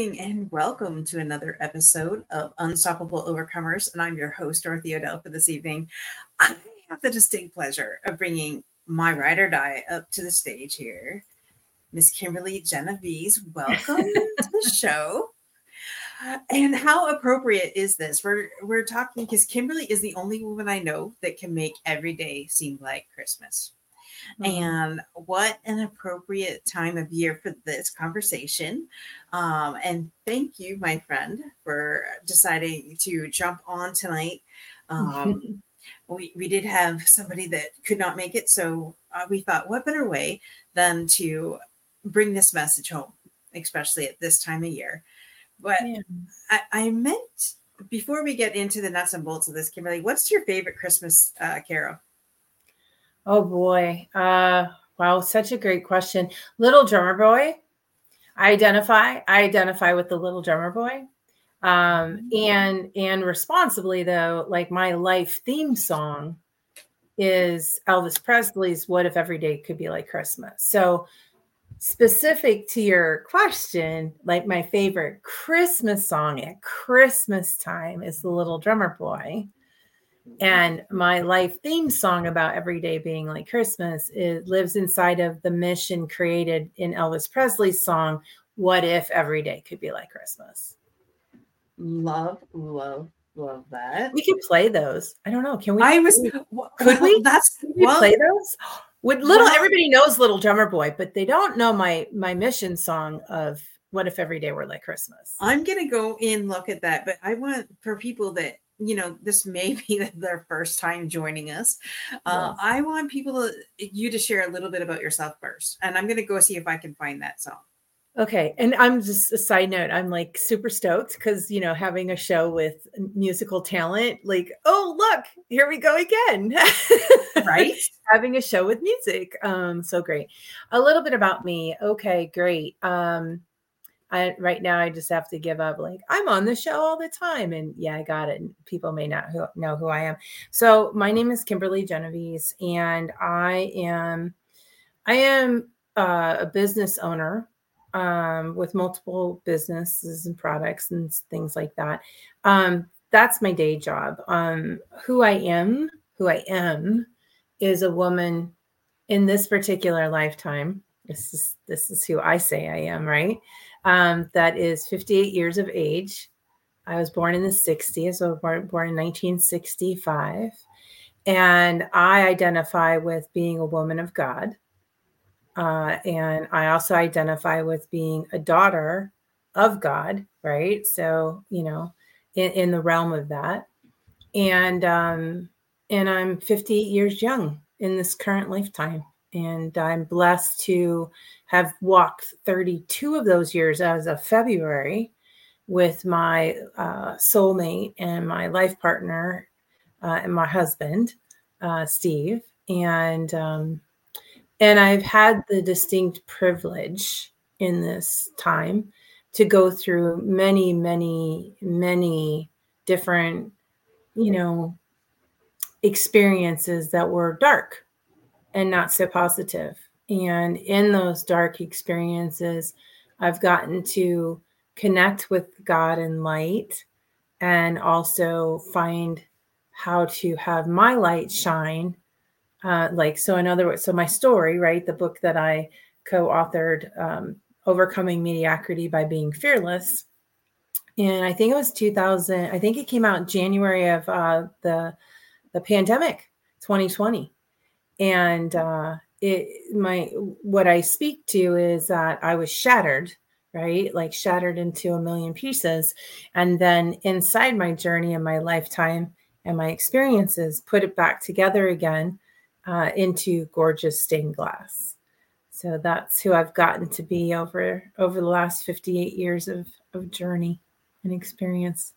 evening, and welcome to another episode of Unstoppable Overcomers. And I'm your host, Dorothy Odell, for this evening. I have the distinct pleasure of bringing my ride or die up to the stage here. Miss Kimberly Genovese, welcome to the show. And how appropriate is this? We're we're talking because Kimberly is the only woman I know that can make every day seem like Christmas. Mm-hmm. And what an appropriate time of year for this conversation. Um, and thank you, my friend, for deciding to jump on tonight. Um, we, we did have somebody that could not make it. So uh, we thought, what better way than to bring this message home, especially at this time of year. But yeah. I, I meant before we get into the nuts and bolts of this, Kimberly, what's your favorite Christmas uh, carol? Oh boy. Uh wow, such a great question. Little drummer boy. I identify, I identify with the little drummer boy. Um and and responsibly though, like my life theme song is Elvis Presley's What If Every Day Could Be Like Christmas. So specific to your question, like my favorite Christmas song at Christmas time is The Little Drummer Boy. And my life theme song about every day being like Christmas it lives inside of the mission created in Elvis Presley's song, What If Every Day Could Be Like Christmas? Love, love, love that. We could play those. I don't know. Can we? I was, could we? That's, could we well, play those? With little well, everybody knows Little Drummer Boy, but they don't know my my mission song of what if every day were like Christmas? I'm gonna go in look at that, but I want for people that you know this may be their first time joining us uh, i want people to you to share a little bit about yourself first and i'm going to go see if i can find that song. Okay and i'm just a side note i'm like super stoked because you know having a show with musical talent like oh look here we go again. Right? Having a show with music um so great. A little bit about me okay great um I right now I just have to give up. Like I'm on the show all the time, and yeah, I got it. People may not who, know who I am. So my name is Kimberly Genovese, and I am I am uh, a business owner um, with multiple businesses and products and things like that. Um, that's my day job. Um, who I am, who I am, is a woman in this particular lifetime. This is this is who I say I am, right? Um, that is 58 years of age. I was born in the 60s, so born, born in 1965. And I identify with being a woman of God. Uh, and I also identify with being a daughter of God, right? So, you know, in, in the realm of that. And um, and I'm 58 years young in this current lifetime. And I'm blessed to have walked 32 of those years as of February with my uh, soulmate and my life partner uh, and my husband, uh, Steve. And um, and I've had the distinct privilege in this time to go through many, many, many different, you know, experiences that were dark and not so positive. and in those dark experiences, I've gotten to connect with God and light and also find how to have my light shine. Uh, like, so in other words, so my story, right? The book that I co authored, um, Overcoming Mediocrity by Being Fearless. And I think it was 2000, I think it came out January of uh, the, the pandemic, 2020. And, uh, it my what I speak to is that I was shattered, right? Like shattered into a million pieces. And then inside my journey and my lifetime and my experiences, put it back together again uh, into gorgeous stained glass. So that's who I've gotten to be over over the last 58 years of, of journey and experience.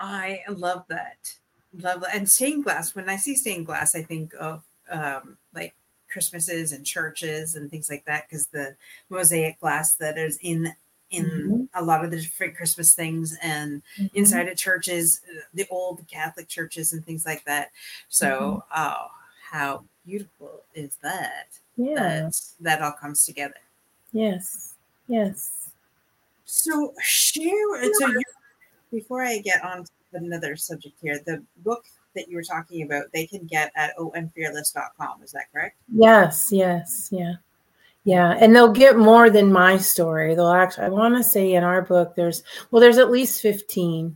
I love that. Love. And stained glass, when I see stained glass, I think of um, like Christmases and churches and things like that because the mosaic glass that is in in mm-hmm. a lot of the different Christmas things and mm-hmm. inside of churches, the old Catholic churches and things like that. So, mm-hmm. oh, how beautiful is that? Yeah, that, that all comes together. Yes, yes. So share. So you, before I get on another subject here, the book that you were talking about, they can get at omfearless.com. Is that correct? Yes, yes, yeah. Yeah, and they'll get more than my story. They'll actually I want to say in our book there's well there's at least 15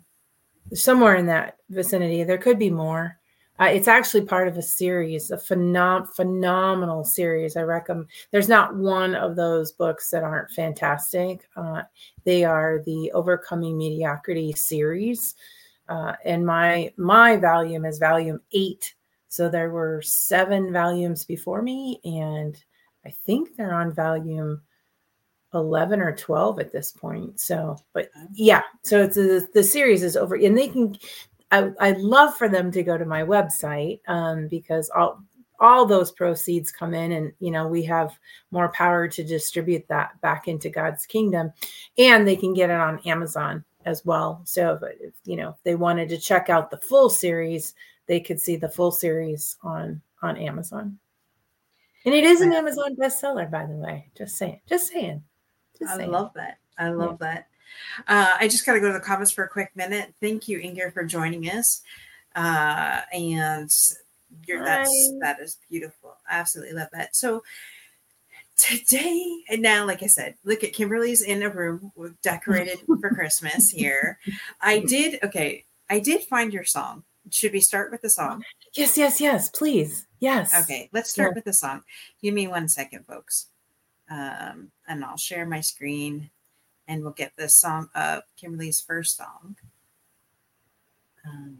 somewhere in that vicinity. There could be more. Uh, it's actually part of a series, a phenom- phenomenal series. I recommend. There's not one of those books that aren't fantastic. Uh, they are the Overcoming Mediocrity series, uh, and my my volume is volume eight. So there were seven volumes before me, and I think they're on volume 11 or 12 at this point. So, but yeah, so it's a, the series is over and they can, I, I'd love for them to go to my website um, because all, all those proceeds come in and, you know, we have more power to distribute that back into God's kingdom and they can get it on Amazon as well. So if, you know, if they wanted to check out the full series, they could see the full series on, on Amazon. And it is an Amazon bestseller, by the way. Just saying. Just saying. I love that. I love yeah. that. Uh, I just got to go to the comments for a quick minute. Thank you, Inger, for joining us. Uh, and you're, that's that is beautiful. I absolutely love that. So today, and now, like I said, look at Kimberly's in a room decorated for Christmas here. I did okay. I did find your song. Should we start with the song? Yes, yes, yes. Please, yes. Okay, let's start yeah. with the song. Give me one second, folks um, and I'll share my screen and we'll get this song up, Kimberly's first song. Um,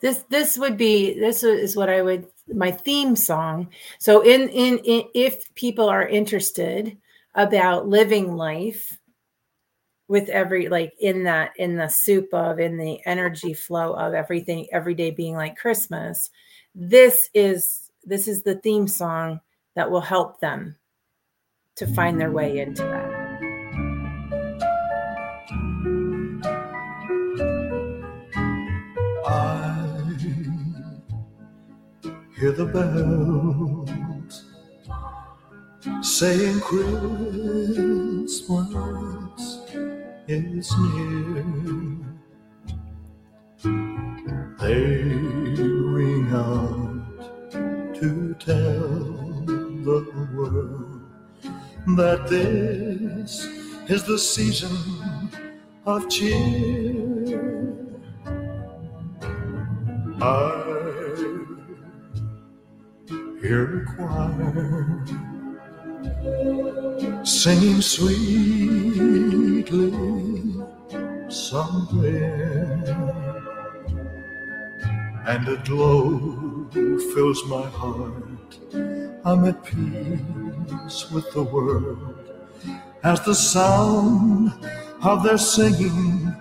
this this would be this is what I would my theme song. So in, in in if people are interested about living life with every like in that in the soup of in the energy flow of everything every day being like Christmas, this is this is the theme song that will help them to find their way mm. into hear the bells saying Christmas is near. They ring out to tell the world that this is the season of cheer. I a choir singing sweetly somewhere, and a glow fills my heart. I'm at peace with the world as the sound of their singing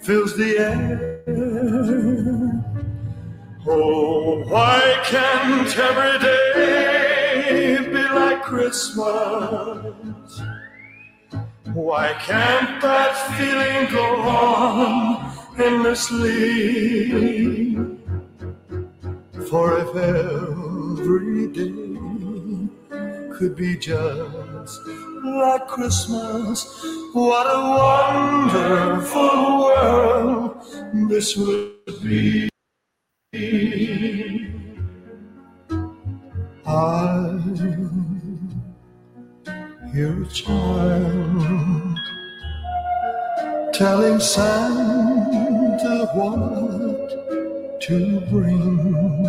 fills the air. Oh, why can't every day be like Christmas? Why can't that feeling go on endlessly? For if every day could be just like Christmas. What a wonderful world this would be. I hear a child telling Santa what to bring,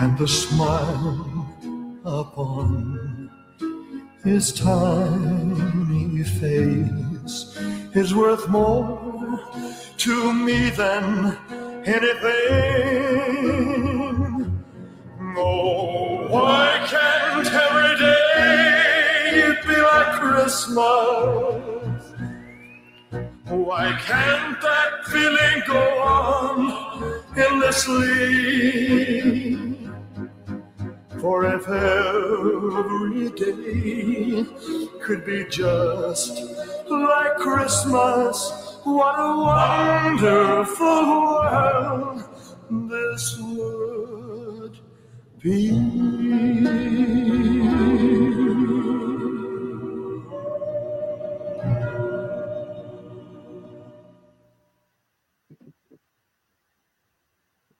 and the smile upon his tiny face is worth more to me than anything. Oh, why can't every day be like Christmas? Why can't that feeling go on endlessly? For if every day could be just like Christmas, what a wonderful world this would be.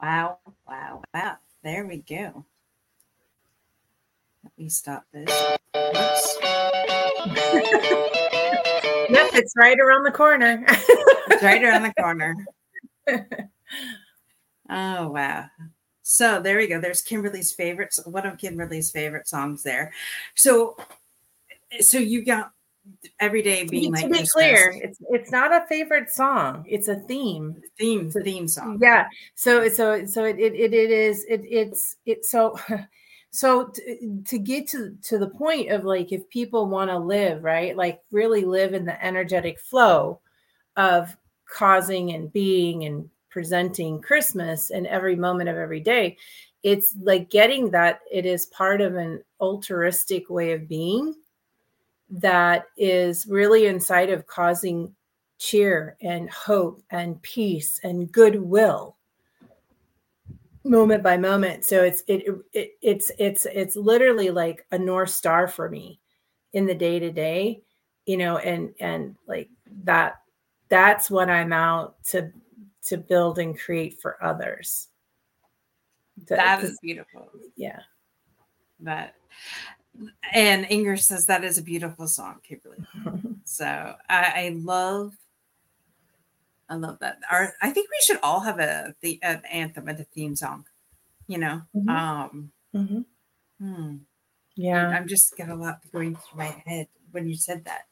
Wow, wow, wow. There we go. Let me stop this. Oops. Yep, it's right around the corner. It's right around the corner. Oh wow. So there we go. There's Kimberly's favorites. One of Kimberly's favorite songs there. So so you got every day being to like be Christmas. clear, it's it's not a favorite song. It's a theme. theme it's a theme song. Yeah. So so so it it, it, it is it it's it so so to, to get to to the point of like if people want to live right like really live in the energetic flow of causing and being and presenting christmas in every moment of every day it's like getting that it is part of an altruistic way of being that is really inside of causing cheer and hope and peace and goodwill moment by moment so it's it, it it's it's it's literally like a north star for me in the day to day you know and and like that that's what i'm out to to build and create for others To- That is beautiful. yeah That and Inger says that is a beautiful song, Kimberly. So I, I love I love that. Our I think we should all have a the an anthem and a theme song. You know, Mhm. um, Mhm. hmm. yeah I'm just got a lot going through my head when you said that.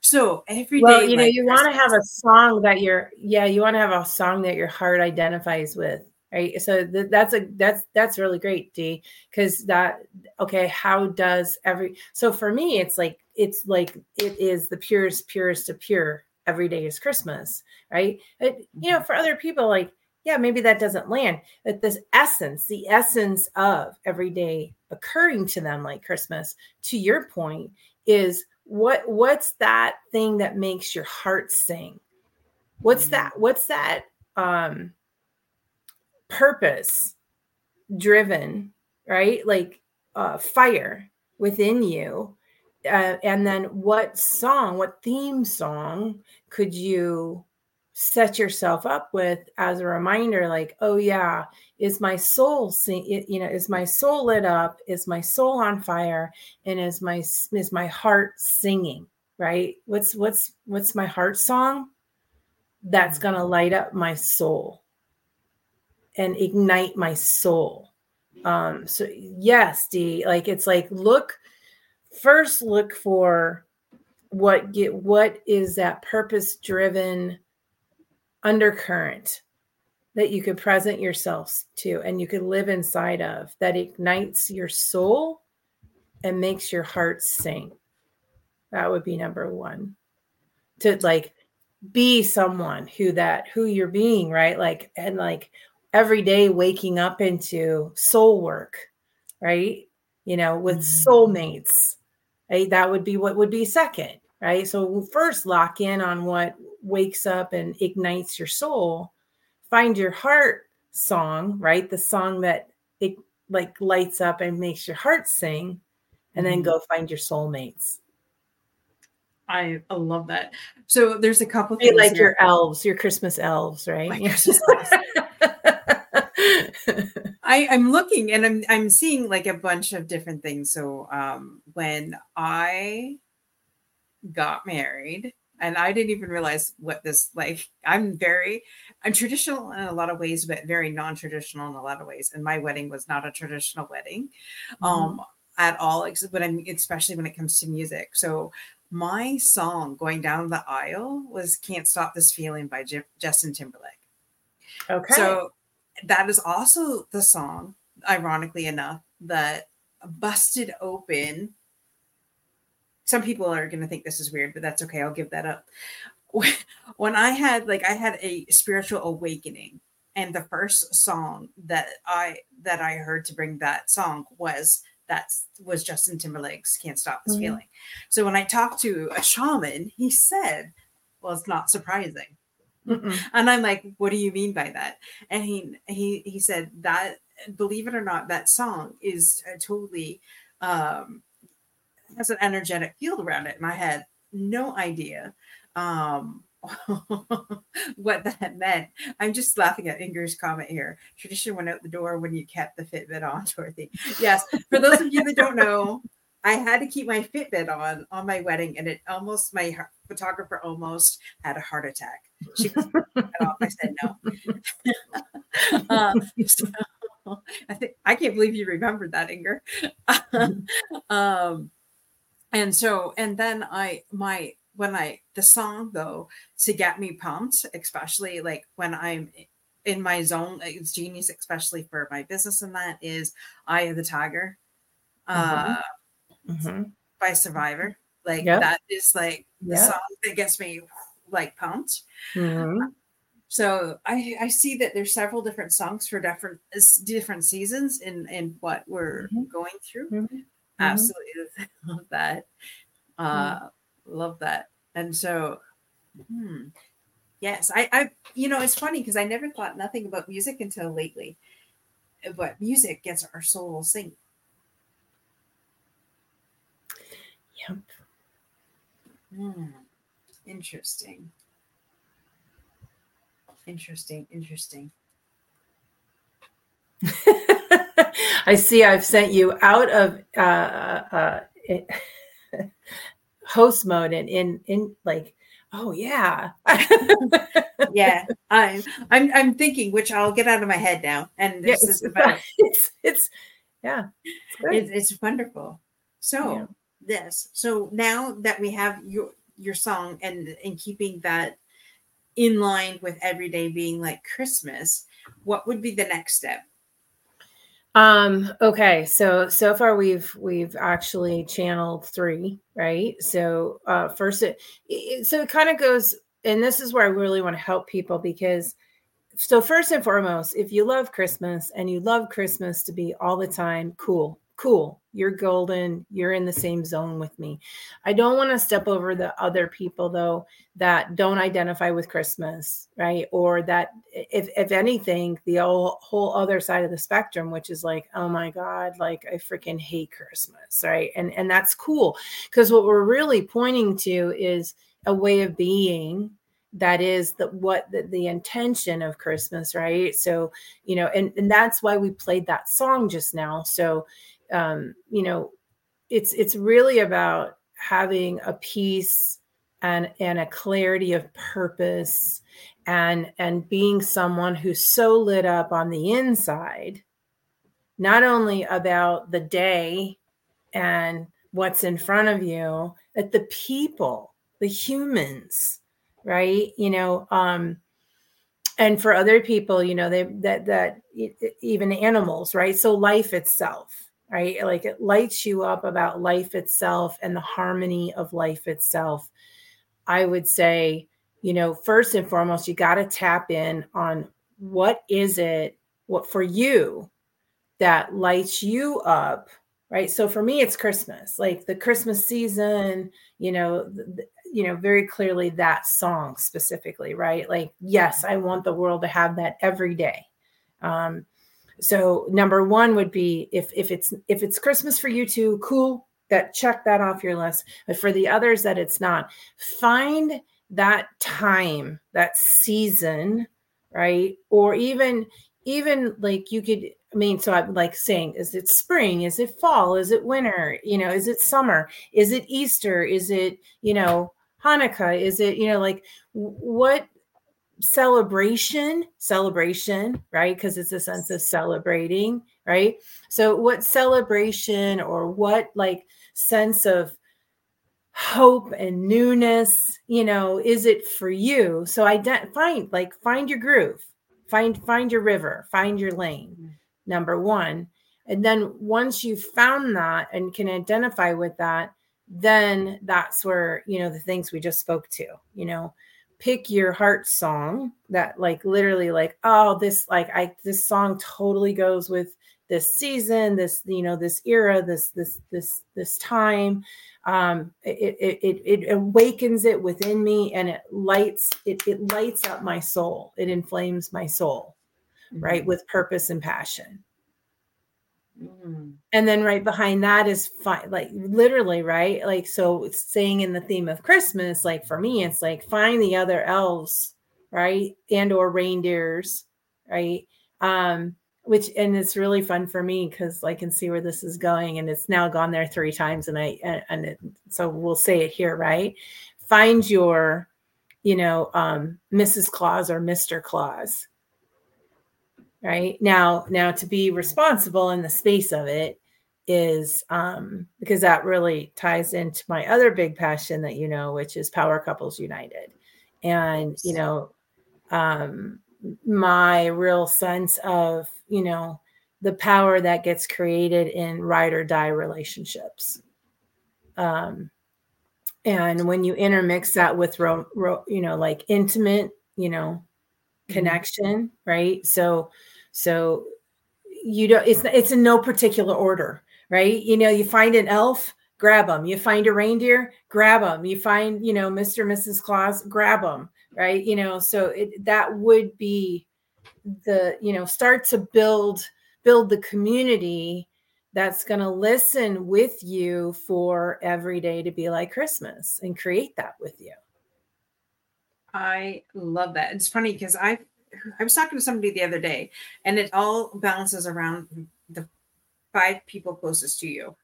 So every day, well you know you want to have a song that your yeah you want to have a song that your heart identifies with right so th- that's a that's that's really great d because that okay how does every so for me it's like it's like it is the purest purest of pure every day is christmas right? It, you know for other people like yeah maybe that doesn't land but this essence the essence of every day occurring to them like christmas to your point is what what's that thing that makes your heart sing? What's that what's that um purpose driven right? Like uh fire within you uh, and then what song what theme song could you set yourself up with as a reminder like oh yeah is my soul sing you know is my soul lit up? Is my soul on fire? And is my is my heart singing? Right? What's what's what's my heart song that's going to light up my soul and ignite my soul? Um so yes d like it's like look first look for what get what is that purpose driven undercurrent that you could present yourselves to and you could live inside of that ignites your soul and makes your heart sing. That would be number one. To like be someone who that who you're being right? Like and like every day waking up into soul work right? You know with Mhm. soulmates right that would be what would be second right so first lock in on what wakes up and ignites your soul find your heart song right the song that it like lights up and makes your heart sing and then Mhm. go find your soulmates I, I love that. So there's a couple things like here. your elves your christmas elves right My Yeah. Christmas I, I'm looking and I'm I'm seeing like a bunch of different things. So um when I got married and I didn't even realize what this like I'm very I'm traditional in a lot of ways, but very non-traditional in a lot of ways. And my wedding was not a traditional wedding um at all, ex- but I'm especially when it comes to music. So my song going down the aisle was Can't Stop This Feeling by J- Justin Timberlake. okay So that is also the song, ironically enough, that busted open. Some people are going to think this is weird, but that's okay. I'll give that up. When I had like I had a spiritual awakening, and the first song that I that I heard to bring that song was that was Justin Timberlake's "Can't Stop This Mhm. Feeling." So when I talked to a shaman, he said, "Well, it's not surprising." Mm-mm. And I'm like, what do you mean by that? And he he he said that believe it or not, that song is totally um has an energetic field around it. And I had no idea um what that meant. I'm just laughing at Inger's comment here. Tradition went out the door when you kept the Fitbit on, Dorothy. Yes, for those of you that don't know, I had to keep my Fitbit on on my wedding, and it almost my photographer almost had a heart attack. She was off. I said no. uh, so, I think I can't believe you remembered that, Inger. um, and so, and then I my when I the song though to get me pumped, especially like when I'm in my zone, it's genius, especially for my business, and that is "Eye of the Tiger" uh, mm-hmm. Mm-hmm. by Survivor. Like yep. that is like the yep. song that gets me like pumped. Mm-hmm. So I, I see that there's several different songs for different different seasons in in what we're mm-hmm. going through. Mm-hmm. Absolutely love that. Uh, mm-hmm. Love that. And so, hmm, yes, I, I, you know, it's funny because I never thought nothing about music until lately. But music gets our soul singing. Yep. Hmm. Interesting. Interesting. Interesting. I see I've sent you out of uh, uh, uh host mode and in in like oh yeah yeah I'm I'm I'm thinking which I'll get out of my head now and this yes, is about it's it's yeah it's, it's, it's wonderful so yeah. This so now that we have your your song and and keeping that in line with every day being like Christmas, what would be the next step? Um, okay, so so far we've we've actually channeled three, right? So uh first it, it so it kind of goes and this is where I really want to help people because so first and foremost, if you love Christmas and you love Christmas to be all the time, cool cool you're golden you're in the same zone with me. I don't want to step over the other people though that don't identify with christmas right? Or that if if anything the whole, whole other side of the spectrum which is like oh my god like i freaking hate christmas right? And and that's cool because what we're really pointing to is a way of being that is the what the, the, intention of christmas right? So you know and and that's why we played that song just now. So um, you know, it's it's really about having a peace and and a clarity of purpose and and being someone who's so lit up on the inside not only about the day and what's in front of you but the people the humans right? You know um and for other people you know they that that even animals right? So life itself right? Like it lights you up about life itself and the harmony of life itself. I would say, you know, first and foremost, you got to tap in on what is it, what for you that lights you up, right? So for me, it's Christmas, like the Christmas season, you know, you know, very clearly that song specifically, right? Like, yes, I want the world to have that every day. Um, so number one would be if if it's if it's Christmas for you too, cool. That check that off your list. But for the others that it's not, find that time, that season, right? Or even even like you could I mean, so I'm like saying, is it spring? Is it fall? Is it winter? You know, is it summer? Is it Easter? Is it, you know, Hanukkah? Is it, you know, like what celebration, celebration, right? Because it's a sense of celebrating, right? So, what celebration or what like sense of hope and newness, you know, is it for you? So, I find like find your groove, find find your river, find your lane. Mm. Number one, and then once you've found that and can identify with that, then that's where you know the things we just spoke to, you know pick your heart song that like literally like oh this like i this song totally goes with this season this you know this era this this this this time. Um it it it, it awakens it within me and it lights it it lights up my soul. It inflames my soul mm-hmm. right with purpose and passion Mm. And then right behind that is fi- like literally, right? Like, so saying in the theme of Christmas, like for me, it's like find the other elves, right? And or reindeers, right? Um, which and it's really fun for me because I can see where this is going, and it's now gone there three times, and I and, and it, so we'll say it here, right? Find your, you know, um, Mrs. Claus or Mr. Claus, right? Now now to be responsible in the space of it is um because that really ties into my other big passion that you know which is power couples united. And you know um my real sense of you know the power that gets created in ride or die relationships. Um and when you intermix that with ro- ro- you know like intimate you know mm-hmm. connection right? So so you don't it's it's in no particular order, right? You know, you find an elf, grab them. You find a reindeer, grab them. You find, you know, Mr. and Mrs. Claus, grab them, right? You know, so it, that would be the, you know, start to build build the community that's going to listen with you for every day to be like Christmas and create that with you. I love that. It's funny because I I was talking to somebody the other day, and it all balances around the five people closest to you.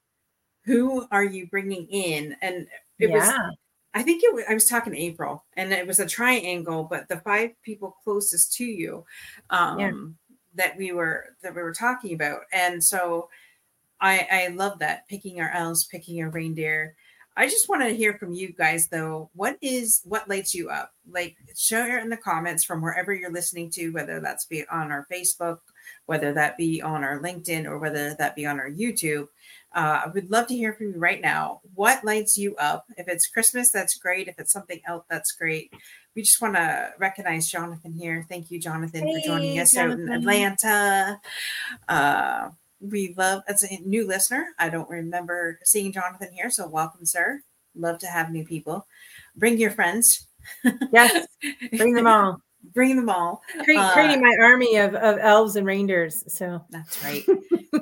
Who are you bringing in? And it yeah. was, I think it was, I was talking to April, and it was a triangle, but the five people closest to you, um, yeah. that we were that we were talking about, and so I I love that picking our elves, picking our reindeer. I just want to hear from you guys though. What is what lights you up? Like share in the comments from wherever you're listening to, whether that's be on our Facebook, whether that be on our LinkedIn, or whether that be on our YouTube. Uh, I would love to hear from you right now. What lights you up? If it's Christmas, that's great. If it's something else, that's great. We just want to recognize Jonathan here. Thank you, Jonathan, hey, for joining us Jonathan. out in Atlanta. Uh, we love as a new listener. I don't remember seeing Jonathan here, so welcome, sir. Love to have new people. Bring your friends. Yes, bring them all. bring them all. Cre- uh, creating my army of, of elves and reindeers. So that's right.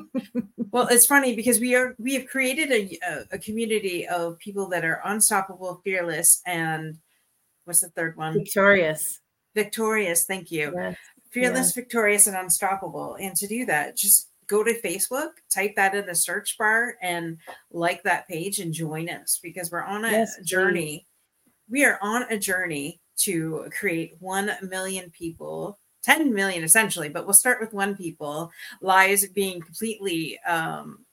well, it's funny because we are we have created a, a, a community of people that are unstoppable, fearless, and what's the third one? Victorious. Victorious. Thank you. Yes. Fearless, yes. victorious, and unstoppable. And to do that, just go to Facebook, type that in the search bar, and like that page and join us because we're on a yes, journey. Please. We are on a journey to create 1 million people 10 million essentially but we'll start with one people lies being completely um,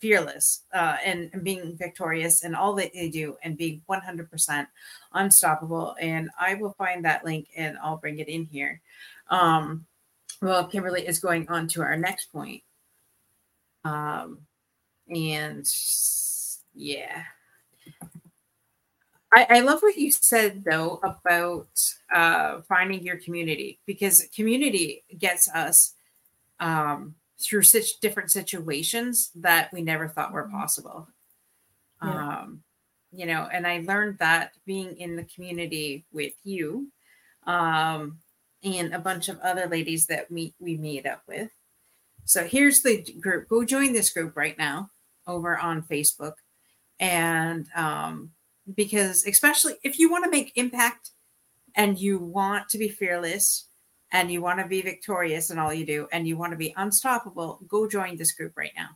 fearless uh, and, and, being victorious in all that they do and being 100% unstoppable and i will find that link and i'll bring it in here um, well kimberly is going on to our next point um, and yeah. I, I love what you said though about uh, finding your community because community gets us um, through such different situations that we never thought were mm-hmm. possible. Yeah. Um, you know, and I learned that being in the community with you um, and a bunch of other ladies that we we meet up with. So here's the group. Go join this group right now over on Facebook. And um, because, especially if you want to make impact and you want to be fearless and you want to be victorious in all you do and you want to be unstoppable, go join this group right now.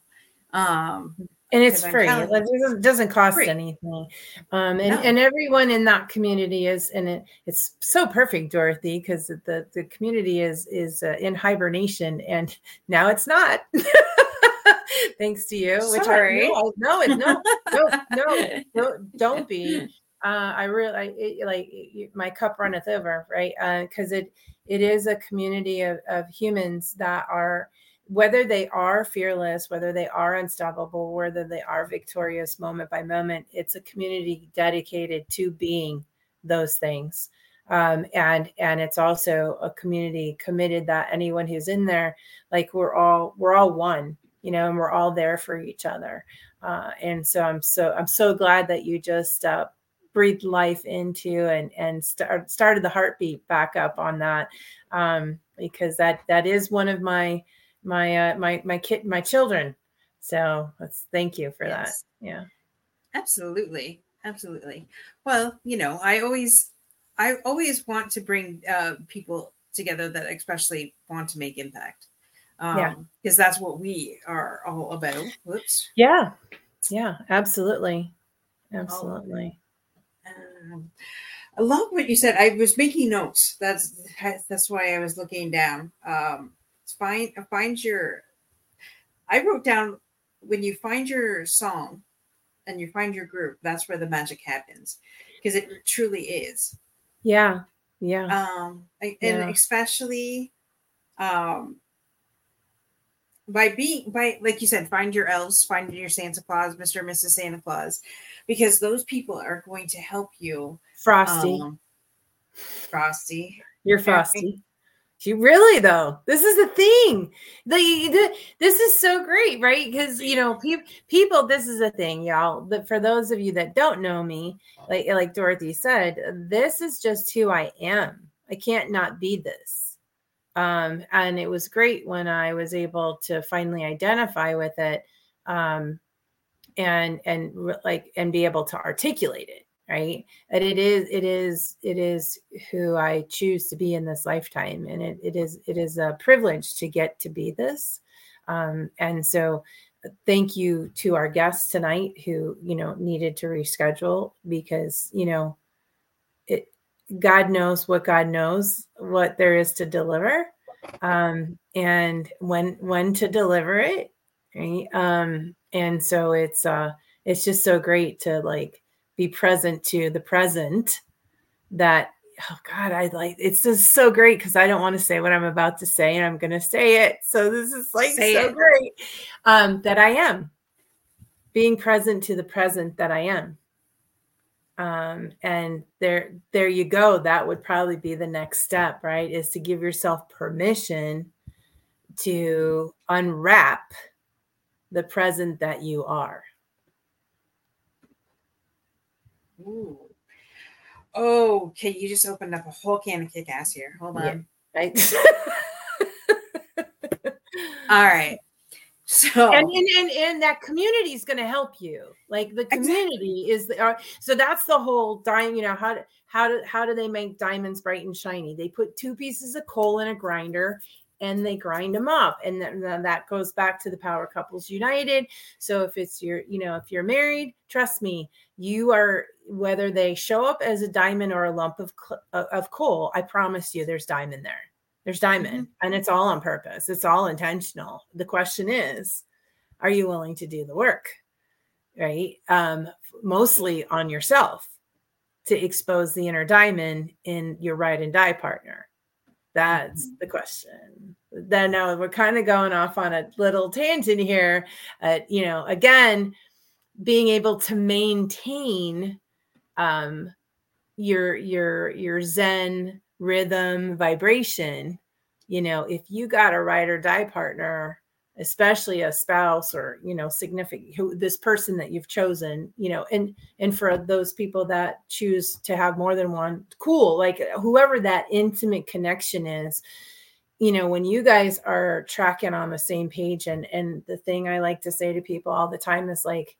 Um, and it's free. it doesn't cost free. anything. Um, and, no. and everyone in that community is, and it, it's so perfect, Dorothy, because the, the community is is uh, in hibernation, and now it's not. Thanks to you. Sorry. Which no, no, no, no, no, no, don't be. Uh, I really I, it, like it, my cup runneth over, right? Because uh, it it is a community of, of humans that are whether they are fearless, whether they are unstoppable, whether they are victorious moment by moment, it's a community dedicated to being those things. Um, and and it's also a community committed that anyone who's in there, like we're all we're all one, you know, and we're all there for each other. Uh, and so I'm so I'm so glad that you just uh, breathed life into and and start, started the heartbeat back up on that um, because that that is one of my my uh, my my kid my children So let's thank you for Yes. that. Yeah. Absolutely. Absolutely. Well, you know, I always I always want to bring uh people together that especially want to make impact. Um Yeah. because that's what we are all about. Whoops. Yeah. Yeah. Absolutely. Absolutely. Um, I love what you said. I was making notes. That's that's why I was looking down. Um find find your I wrote down when you find your song and you find your group, that's where the magic happens. Because it truly is. Yeah. Yeah. um and Yeah. especially um by being by like you said find your elves find your santa claus mr and mrs santa claus because those people are going to help you Frosty. um, frosty You're frosty. She really though. This is the thing. The, this is so great, right? Because you know, pe- people. This is a thing, y'all. But for those of you that don't know me, like like Dorothy said, this is just who I am. I can't not be this. Um, and it was great when I was able to finally identify with it, um, and and like and be able to articulate it right? And it is it is it is who i choose to be in this lifetime and it, it is it is a privilege to get to be this. Um, and so uh, thank you to our guests tonight who you know needed to reschedule because you know it god knows what god knows what there is to deliver um, and when when to deliver it right? Um, and so it's uh it's just so great to like be present to the present that oh god i like it's just so great because i don't want to say what i'm about to say and i'm going to say it. So this is like Say so it. great um that i am being present to the present that i am. Um and there there you go. That would probably be the next step right is to give yourself permission to unwrap the present that you are Ooh. oh okay you just opened up a whole can of kick ass here hold on Yeah. right all right so and, and and and that community is going to help you like the Exactly. community is the uh, so that's the whole dime you know how do how do how do they make diamonds bright and shiny they put two pieces of coal in a grinder and they grind them up and then, then that goes back to the power couples united. So if it's your you know if you're married trust me you are whether they show up as a diamond or a lump of of coal i promise you there's diamond there. There's diamond and it's all on purpose. It's all intentional. The question is are you willing to do the work? Right? Um mostly on yourself to expose the inner diamond in your ride and die partner that's the question. Then now we're kind of going off on a little tangent here uh, you know again being able to maintain um your your your zen rhythm vibration. You know if you got a ride or die partner especially a spouse or you know significant who this person that you've chosen you know and and for those people that choose to have more than one cool like whoever that intimate connection is you know when you guys are tracking on the same page and and the thing i like to say to people all the time is like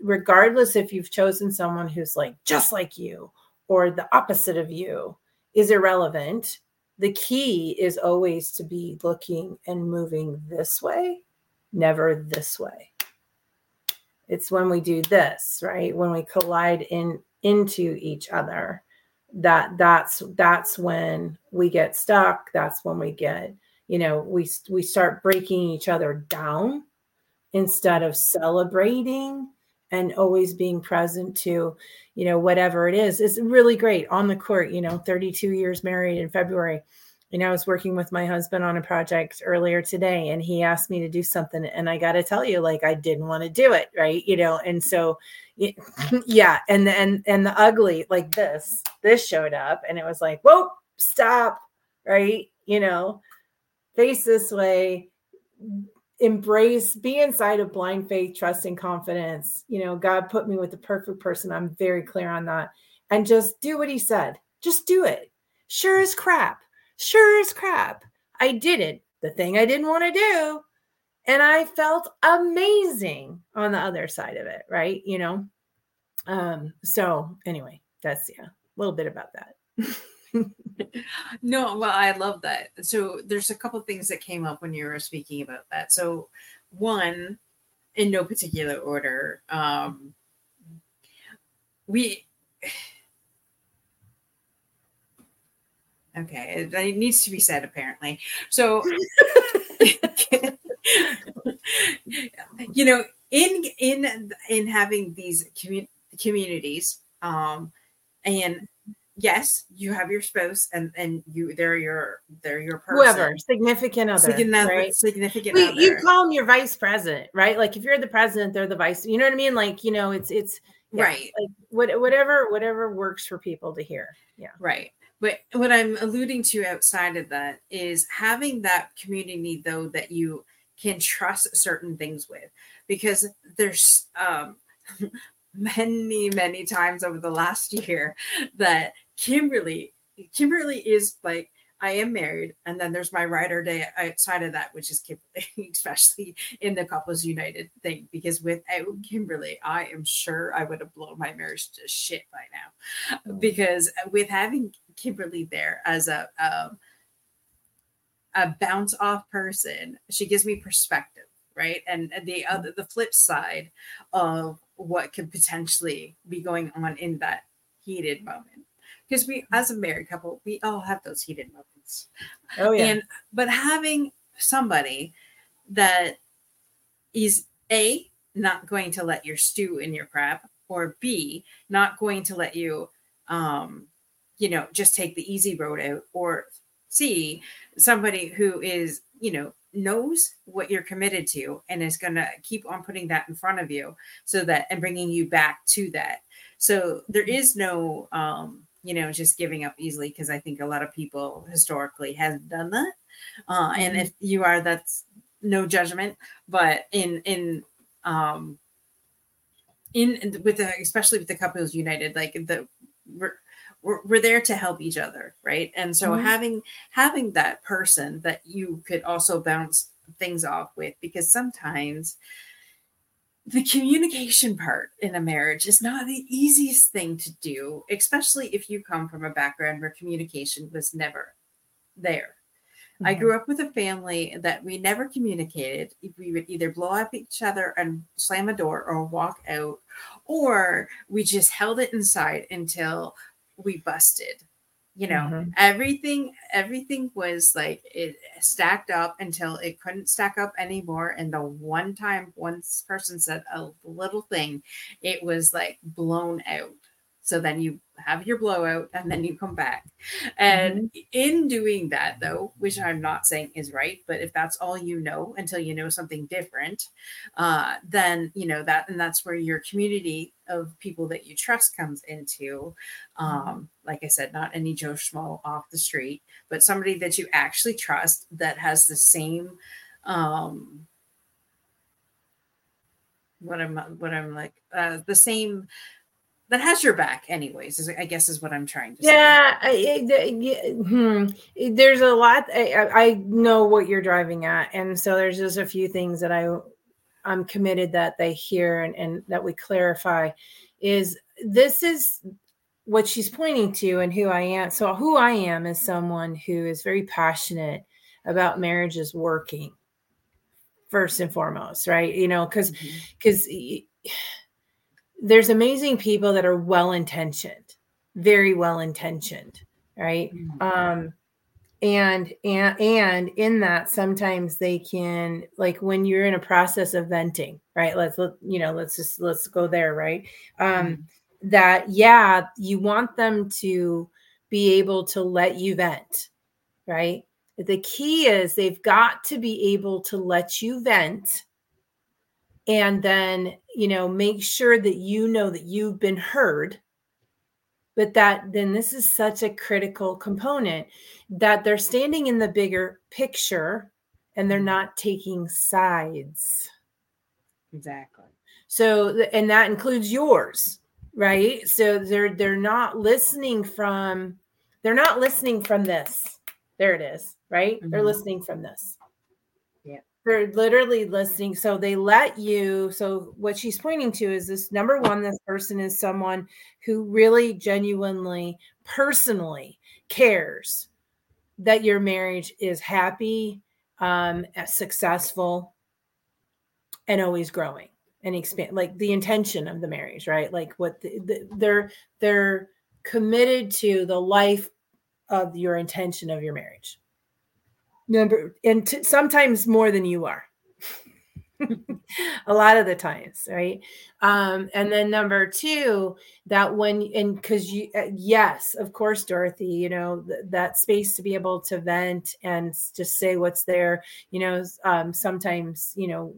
regardless if you've chosen someone who's like just like you or the opposite of you is irrelevant the key is always to be looking and moving this way never this way. It's when we do this right? When we collide in into each other that that's that's when we get stuck that's when we get you know we we start breaking each other down instead of celebrating and always being present to you know whatever it is. Is really great on the court you know 32 years married in february. You know i was working with my husband on a project earlier today and he asked me to do something and i got to tell you like i didn't want to do it right? You know and so yeah and and and the ugly like this this showed up and it was like whoa stop right? You know face this way embrace be inside of blind faith trust and confidence. You know god put me with the perfect person. I'm very clear on that. And just do what he said. Just do it. Sure as crap. Sure as crap. I did it. The thing i didn't want to do. And I felt amazing on the other side of it, right? You know. Um so anyway, that's yeah, a little bit about that. no, well, I love that. So there's a couple things that came up when you were speaking about that. So one, in no particular order, um, we okay, it needs to be said apparently. So you know, in in in having these commu- communities, um, and yes, you have your spouse and and you they're your they're your person. Whoever, significant other. Significant, right? significant We- other. you call them your vice president, right? Like if you're the president, they're the vice. You know what I mean? Like, you know, it's it's yeah, right. like what, whatever whatever works for people to hear. Yeah. Right. But what I'm alluding to outside of that is having that community though that you can trust certain things with because there's um many many times over the last year that Kimberly Kimberly is like I am married and then there's my rider day outside of that which is Kimberly especially in the couples united thing because without Kimberly I am sure I would have blown my marriage to shit by now because with having Kimberly there as a um, a bounce off person, she gives me perspective, right? And, and the other the flip side of what could potentially be going on in that heated moment. Because we as a married couple, we all have those heated moments. Oh yeah. And but having somebody that is a not going to let your stew in your crap, or B not going to let you, um, you know, just take the easy road out, or C somebody who is you know knows what you're committed to and is going to keep on putting that in front of you so that and bringing you back to that so there is no um you know just giving up easily because i think a lot of people historically have done that. Uh and if you are that's no judgment but in in um in with the especially with the couples united like the we're, we're, we're there to help each other right? And so Mhm. having having that person that you could also bounce things off with because sometimes the communication part in a marriage is not the easiest thing to do especially if you come from a background where communication was never there I Mhm. grew up with a family that we never communicated. We would either blow up each other and slam a door or walk out, or we just held it inside until we busted. You know, Mhm. everything everything was like it stacked up until it couldn't stack up anymore. And the one time one person said a little thing, it was like blown out. So then you have your blowout and then you come back. And in doing that, though, which I'm not saying is right, but if that's all you know until you know something different, uh, then you know that, and that's where your community of people that you trust comes into. Um, like I said, not any Joe Schmo off the street, but somebody that you actually trust that has the same. Um, what I'm what I'm like uh, the same that has your back anyways is i guess is what i'm trying to say Yeah, I, I- yeah, hmm. there's a lot. I, I know what you're driving at, and so there's just a few things that I I'm committed that they hear and, and that we clarify. Is this is what she's pointing to and who I am. So who I am is someone who is very passionate about marriages working first and foremost, right? You know, because because there's amazing people that are well intentioned, very well intentioned, right? Mhm. Um, and and and in that, sometimes they can like when you're in a process of venting, right? Let's look, you know, let's just let's go there, right? Um, that yeah, you want them to be able to let you vent, right? The key is they've got to be able to let you vent and then you know make sure that you know that you've been heard but that then this is such a critical component that they're standing in the bigger picture and they're not taking sides. Exactly. So and that includes yours right? So they're they're not listening from they're not listening from this. There it is right? They're Mhm. listening from this. They're literally listening. So they let you. So what she's pointing to is this number one, this person is someone who really genuinely, personally cares that your marriage is happy, um, successful, and always growing and expand like the intention of the marriage right like what the, the, they're they're committed to the life of your intention of your marriage number and t- sometimes more than you are a lot of the times right um and then number two that when and because you uh, yes of course dorothy you know th- that space to be able to vent and just say what's there you know um sometimes you know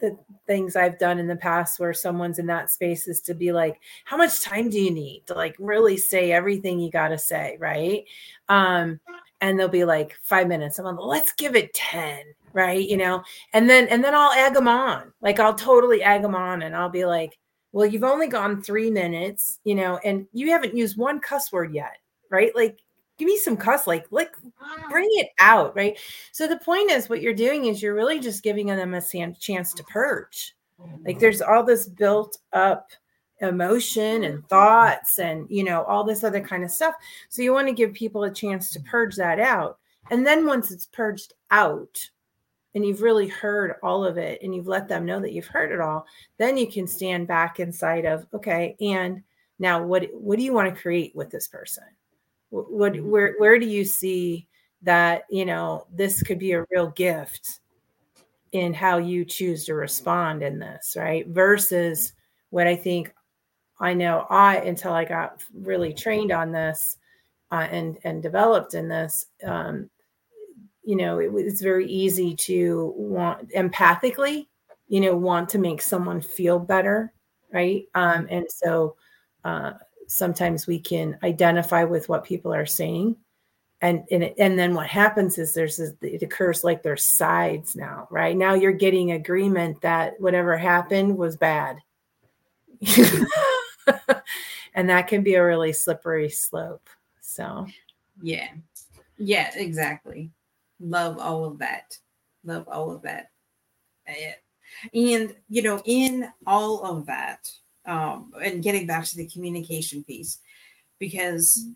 the things I've done in the past where someone's in that space is to be like, how much time do you need to like really say everything you got to say? Right. Um, and they'll be like five minutes. I'm like, let's give it 10. Right. You know, and then, and then I'll egg them on. Like I'll totally egg them on and I'll be like, well, you've only gone three minutes, you know, and you haven't used one cuss word yet. Right. Like give me some cuss like like bring it out right so the point is what you're doing is you're really just giving them a chance to purge like there's all this built up emotion and thoughts and you know all this other kind of stuff. So you want to give people a chance to purge that out. And then once it's purged out and you've really heard all of it and you've let them know that you've heard it all then you can stand back inside of okay and now what what do you want to create with this person? What mm-hmm. where where do you see that you know this could be a real gift in how you choose to respond in this right? Versus what i think i know i until i got really trained on this uh, and and developed in this um, you know it, it's very easy to want empathically you know want to make someone feel better right? Um, and so uh, sometimes we can identify with what people are saying and and, it, and then what happens is there's this, it occurs like there's sides now right? Now you're getting agreement that whatever happened was bad and that can be a really slippery slope so. Yeah. Yeah exactly. Love all of that. Love all of that. And you know in all of that um, and getting back to the communication piece, because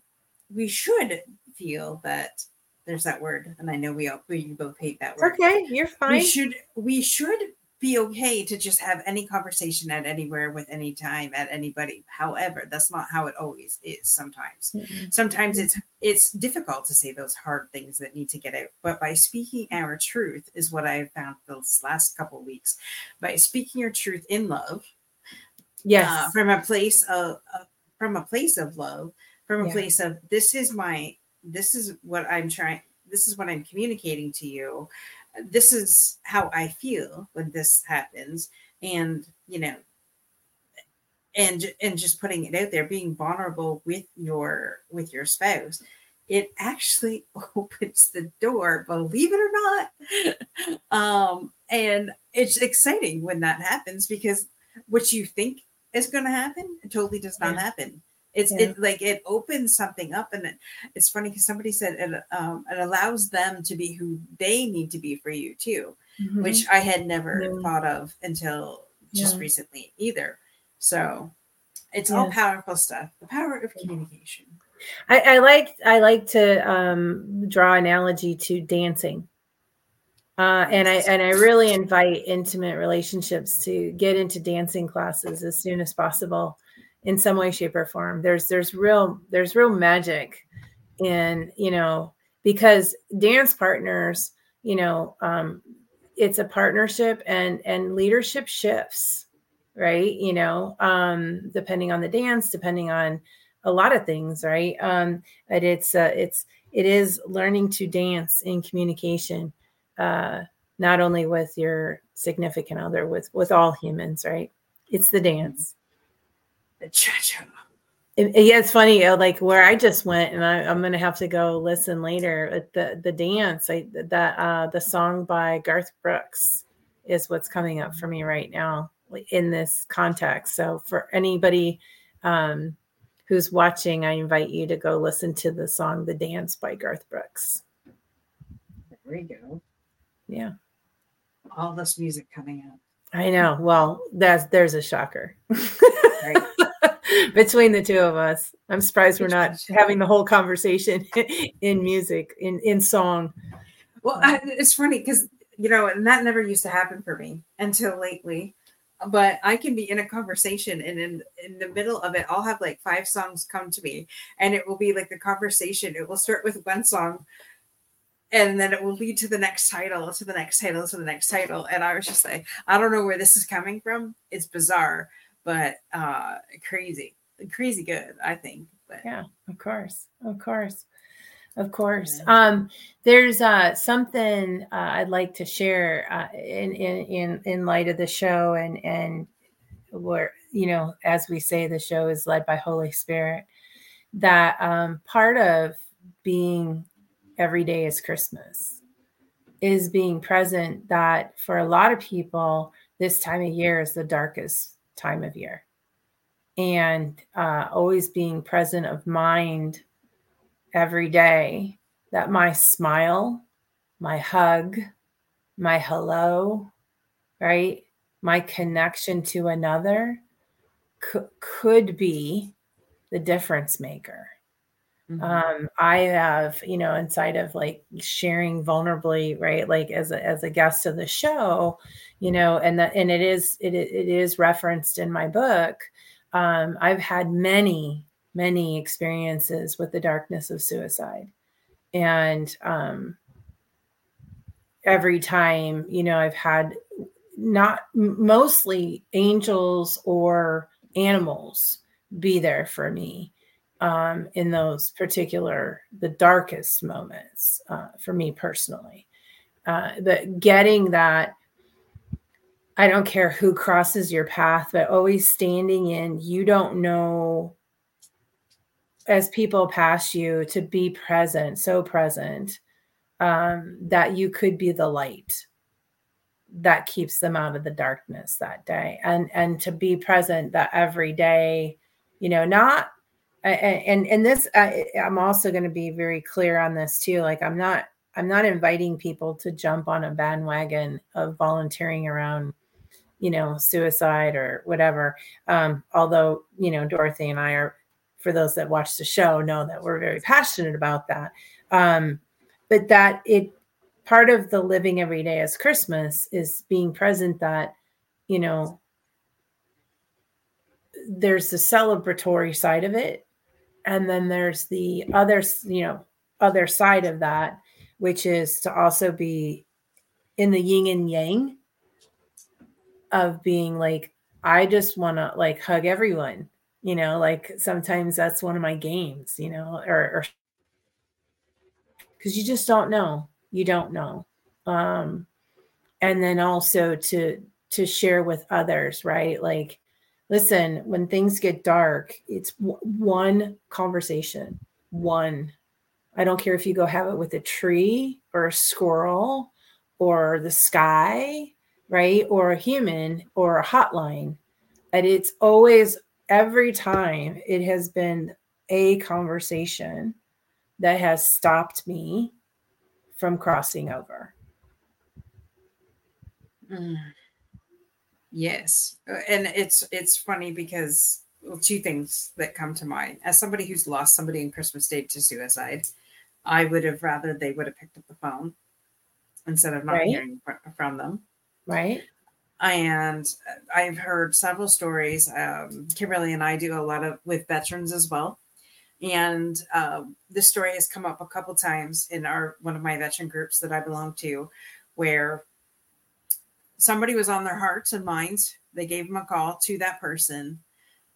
we should feel that there's that word, and I know we all we both hate that word. Okay, you're fine. We should we should be okay to just have any conversation at anywhere with any time at anybody. However, that's not how it always is sometimes. Mm-hmm. Sometimes it's it's difficult to say those hard things that need to get out. But by speaking our truth is what I've found those last couple weeks. By speaking your truth in love, yes uh, from a place of uh, from a place of love from a yeah. place of this is my this is what i'm trying this is what i'm communicating to you this is how i feel when this happens and you know and and just putting it out there being vulnerable with your with your spouse it actually opens the door believe it or not um and it's exciting when that happens because what you think is going to happen. It totally does not yeah. happen. It's yeah. it like it opens something up, and it, it's funny because somebody said it um, it allows them to be who they need to be for you too, mm-hmm. which I had never yeah. thought of until just recently either. So it's all powerful stuff. The power of communication. I, I like I like to um, draw analogy to dancing. Uh, and I and I really invite intimate relationships to get into dancing classes as soon as possible, in some way, shape, or form. There's there's real there's real magic in you know because dance partners, you know, um, it's a partnership and and leadership shifts, right? You know, um, depending on the dance, depending on a lot of things, right? Um, but it's uh, it's it is learning to dance in communication uh, not only with your significant other, with with all humans, right? It's the dance. It, yeah, it's funny. Like where I just went, and I, am gonna have to go listen later. The the dance, I, that uh, the song by Garth Brooks is what's coming up for me right now in this context. So for anybody um, who's watching, I invite you to go listen to the song "The Dance" by Garth Brooks. There we go. Yeah. all this music coming up. I know. Well, that's there's a shocker. Between the two of us, I'm surprised we're not having the whole conversation in music, in in song. Well, I, it's funny because you know, and that never used to happen for me until lately. But I can be in a conversation, and in in the middle of it, I'll have like five songs come to me, and it will be like the conversation. It will start with one song, and then it will lead to the next title, to the next title, to the next title. And I was just like, I don't know where this is coming from. It's bizarre, but uh crazy, crazy good, I think. But yeah, of course, of course, of course. Um, there's uh something uh, I'd like to share uh, in in in in light of the show and and where you know, as we say, the show is led by Holy Spirit. That um, part of being every day is Christmas is being present that for a lot of people, this time of year is the darkest time of year. And uh, always being present of mind every day that my smile, my hug, my hello, right? My connection to another c- could be the difference maker. Mm-hmm. Um, I have, you know, inside of like sharing vulnerably, right? Like as a as a guest of the show, you know, and that and it is it it is referenced in my book. Um, I've had many many experiences with the darkness of suicide, and um, every time, you know, I've had not mostly angels or animals be there for me um, in those particular the darkest moments uh, for me personally uh, but getting that i don't care who crosses your path but always standing in. You don't know as people pass you to be present so present um, that you could be the light that keeps them out of the darkness that day. And and to be present that every day you know not and and this I, i'm also going to be very clear on this too like i'm not i'm not inviting people to jump on a bandwagon of volunteering around you know suicide or whatever. Um, although you know dorothy and i are for those that watch the show know that we're very passionate about that. Um, but that it part of the living every day as christmas is being present that you know there's the celebratory side of it. And then there's the other you know other side of that which is to also be in the yin and yang of being like i just want to like hug everyone you know like sometimes that's one of my games you know or because you just don't know. You don't know. Um and then also to to share with others right? Like listen, when things get dark, it's w- one conversation, one. I don't care if you go have it with a tree or a squirrel or the sky, right? Or a human or a hotline. And it's always, every time, it has been a conversation that has stopped me from crossing over. Mm. Yes, uh, and it's it's funny because well, two things that come to mind. As somebody who's lost somebody in Christmas Day to suicide, I would have rather they would have picked up the phone instead of not right. hearing from them. Right. And I've heard several stories. Um, Kimberly and I do a lot of with veterans as well, and um, this story has come up a couple times in our one of my veteran groups that I belong to, where somebody was on their hearts and minds. They gave them a call to that person,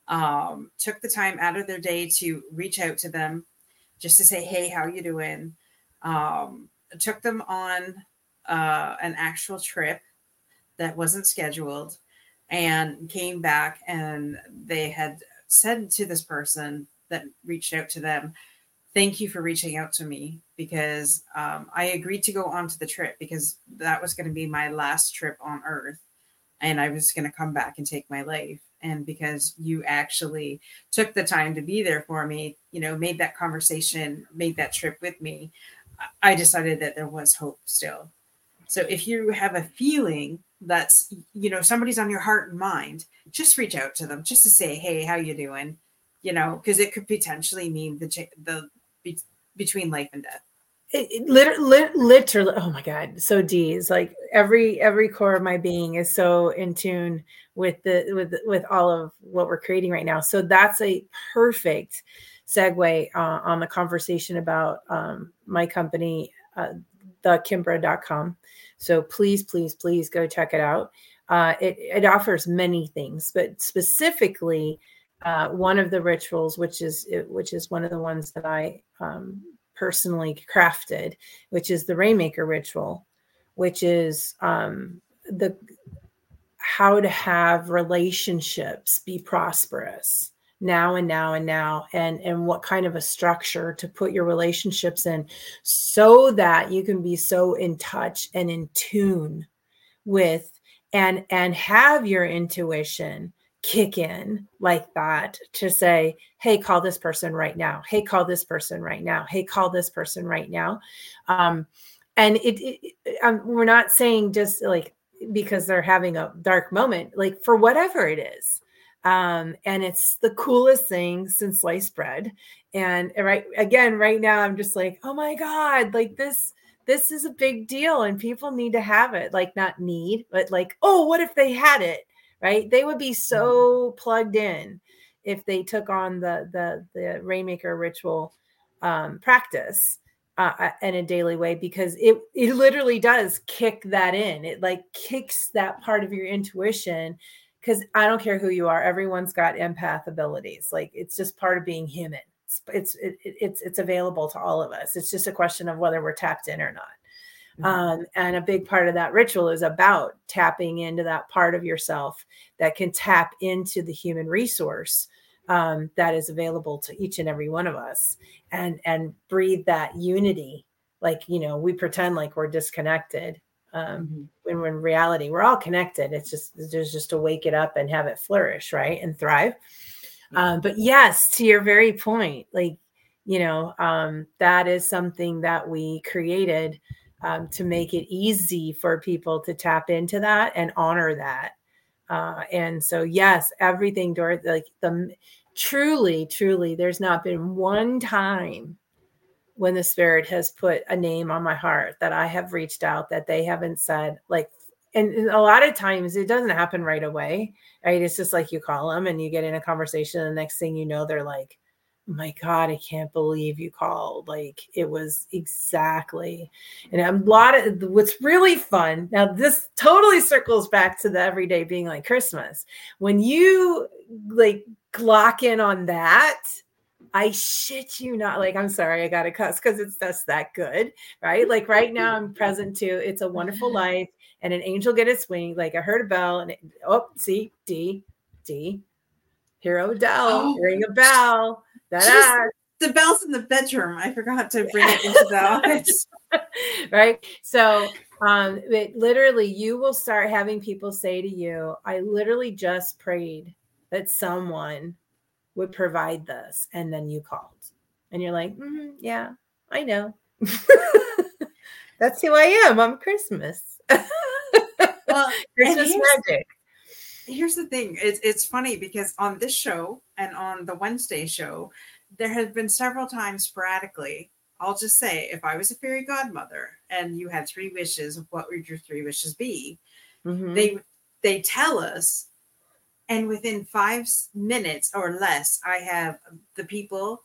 um, took the time out of their day to reach out to them just to say, hey, how you doing? Um, took them on uh, an actual trip that wasn't scheduled and came back and they had said to this person that reached out to them, thank you for reaching out to me because um, I agreed to go on to the trip because that was going to be my last trip on Earth. And I was going to come back and take my life. And because you actually took the time to be there for me, you know, made that conversation, made that trip with me, I decided that there was hope still. So if you have a feeling that's you know somebody's on your heart and mind, just reach out to them just to say, "Hey, how you doing?" You know, because it could potentially mean the the be, between life and death. It, it literally, literally, oh my god, so D is like every every core of my being is so in tune with the with with all of what we're creating right now. So that's a perfect segue uh, on the conversation about um, my company, uh, thekimbra.com. So please, please, please go check it out. Uh, it, it offers many things, but specifically uh, one of the rituals, which is which is one of the ones that I um, personally crafted, which is the Rainmaker ritual, which is um, the how to have relationships be prosperous now and now and now and and what kind of a structure to put your relationships in so that you can be so in touch and in tune with and and have your intuition kick in like that to say hey call this person right now. Hey call this person right now. Hey call this person right now. Um and it, it um, we're not saying just like because they're having a dark moment like for whatever it is um, and it's the coolest thing since sliced bread. And right again, right now, I'm just like, oh my god, like this this is a big deal, and people need to have it. Like not need, but like, oh, what if they had it? Right? They would be mm-hmm. so plugged in if they took on the the the rainmaker ritual um, practice uh, in a daily way because it it literally does kick that in. It like kicks that part of your intuition because I don't care who you are, everyone's got empath abilities. Like it's just part of being human. It's it's it, it's it's available to all of us. It's just a question of whether we're tapped in or not. Mm-hmm. Um, and a big part of that ritual is about tapping into that part of yourself that can tap into the human resource um, that is available to each and every one of us, and and breathe that unity. Like you know, we pretend like we're disconnected, um, mm-hmm. when we're in reality we're all connected. It's just there's just to wake it up and have it flourish right and thrive. Um, but yes to your very point like you know um, that is something that we created um, to make it easy for people to tap into that and honor that. Uh, and so yes everything Dorothy like the truly truly there's not been one time when the spirit has put a name on my heart that I have reached out that they haven't said like and a lot of times it doesn't happen right away right? It's just like you call them and you get in a conversation and the next thing you know they're like my god i can't believe you called. Like it was exactly and a lot of what's really fun now this totally circles back to the everyday being like christmas. When you like clock in on that I shit you not. Like, I'm sorry, I got to cuss because it's just that good, right? Like, right now, I'm present to It's a Wonderful Life and an angel get its wing. Like, I heard a bell and it, oh, see, D, D, Hero Dell, oh, ring a bell. Da-da. The bell's in the bedroom. I forgot to bring it into the office. right. So, um, it literally, you will start having people say to you, I literally just prayed that someone would provide this and then you called. And you're like mm-hmm, yeah i know. That's who i am i'm christmas. Well christmas here's, magic. here's the thing it's, it's funny because on this show and on the wednesday show there have been several times sporadically i'll just say if i was a fairy godmother and you had three wishes what would your three wishes be mm-hmm. they they tell us and within five minutes or less i have the people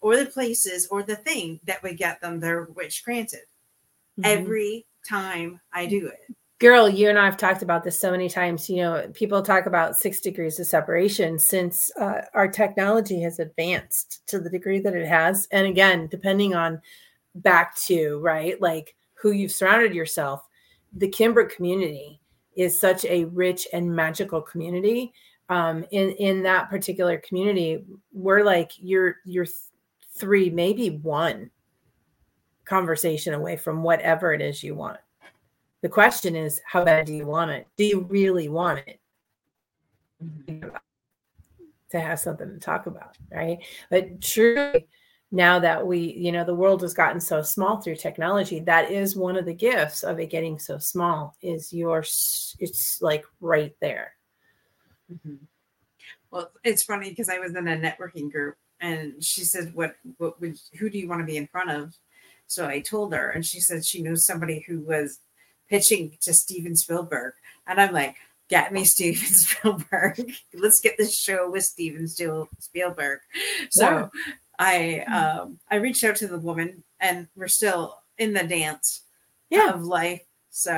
or the places or the thing that would get them their wish granted. Mm-hmm. every time i do it. Girl you and i have talked about this so many times you know people talk about six degrees of separation since uh, our technology has advanced to the degree that it has. And again depending on back to right like who you've surrounded yourself the kimbra community is such a rich and magical community. Um, in in that particular community, we're like you're you're three, maybe one conversation away from whatever it is you want. The question is, how bad do you want it? Do you really want it? To have something to talk about, right? But truly, now that we, you know, the world has gotten so small through technology, that is one of the gifts of it getting so small is your, it's like right there. Mm-hmm. Well, it's funny because I was in a networking group and she said, what, what would, who do you want to be in front of? So I told her and she said she knows somebody who was pitching to Steven Spielberg. And I'm like, get me Steven Spielberg. Let's get this show with Steven Spielberg. So. I hmm. um I reached out to the woman and we're still in the dance yeah. of life. So